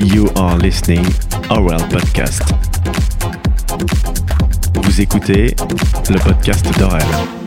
You are listening Oral Podcast. Vous écoutez le podcast d'Aurel.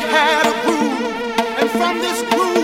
had a groove, and from this groove.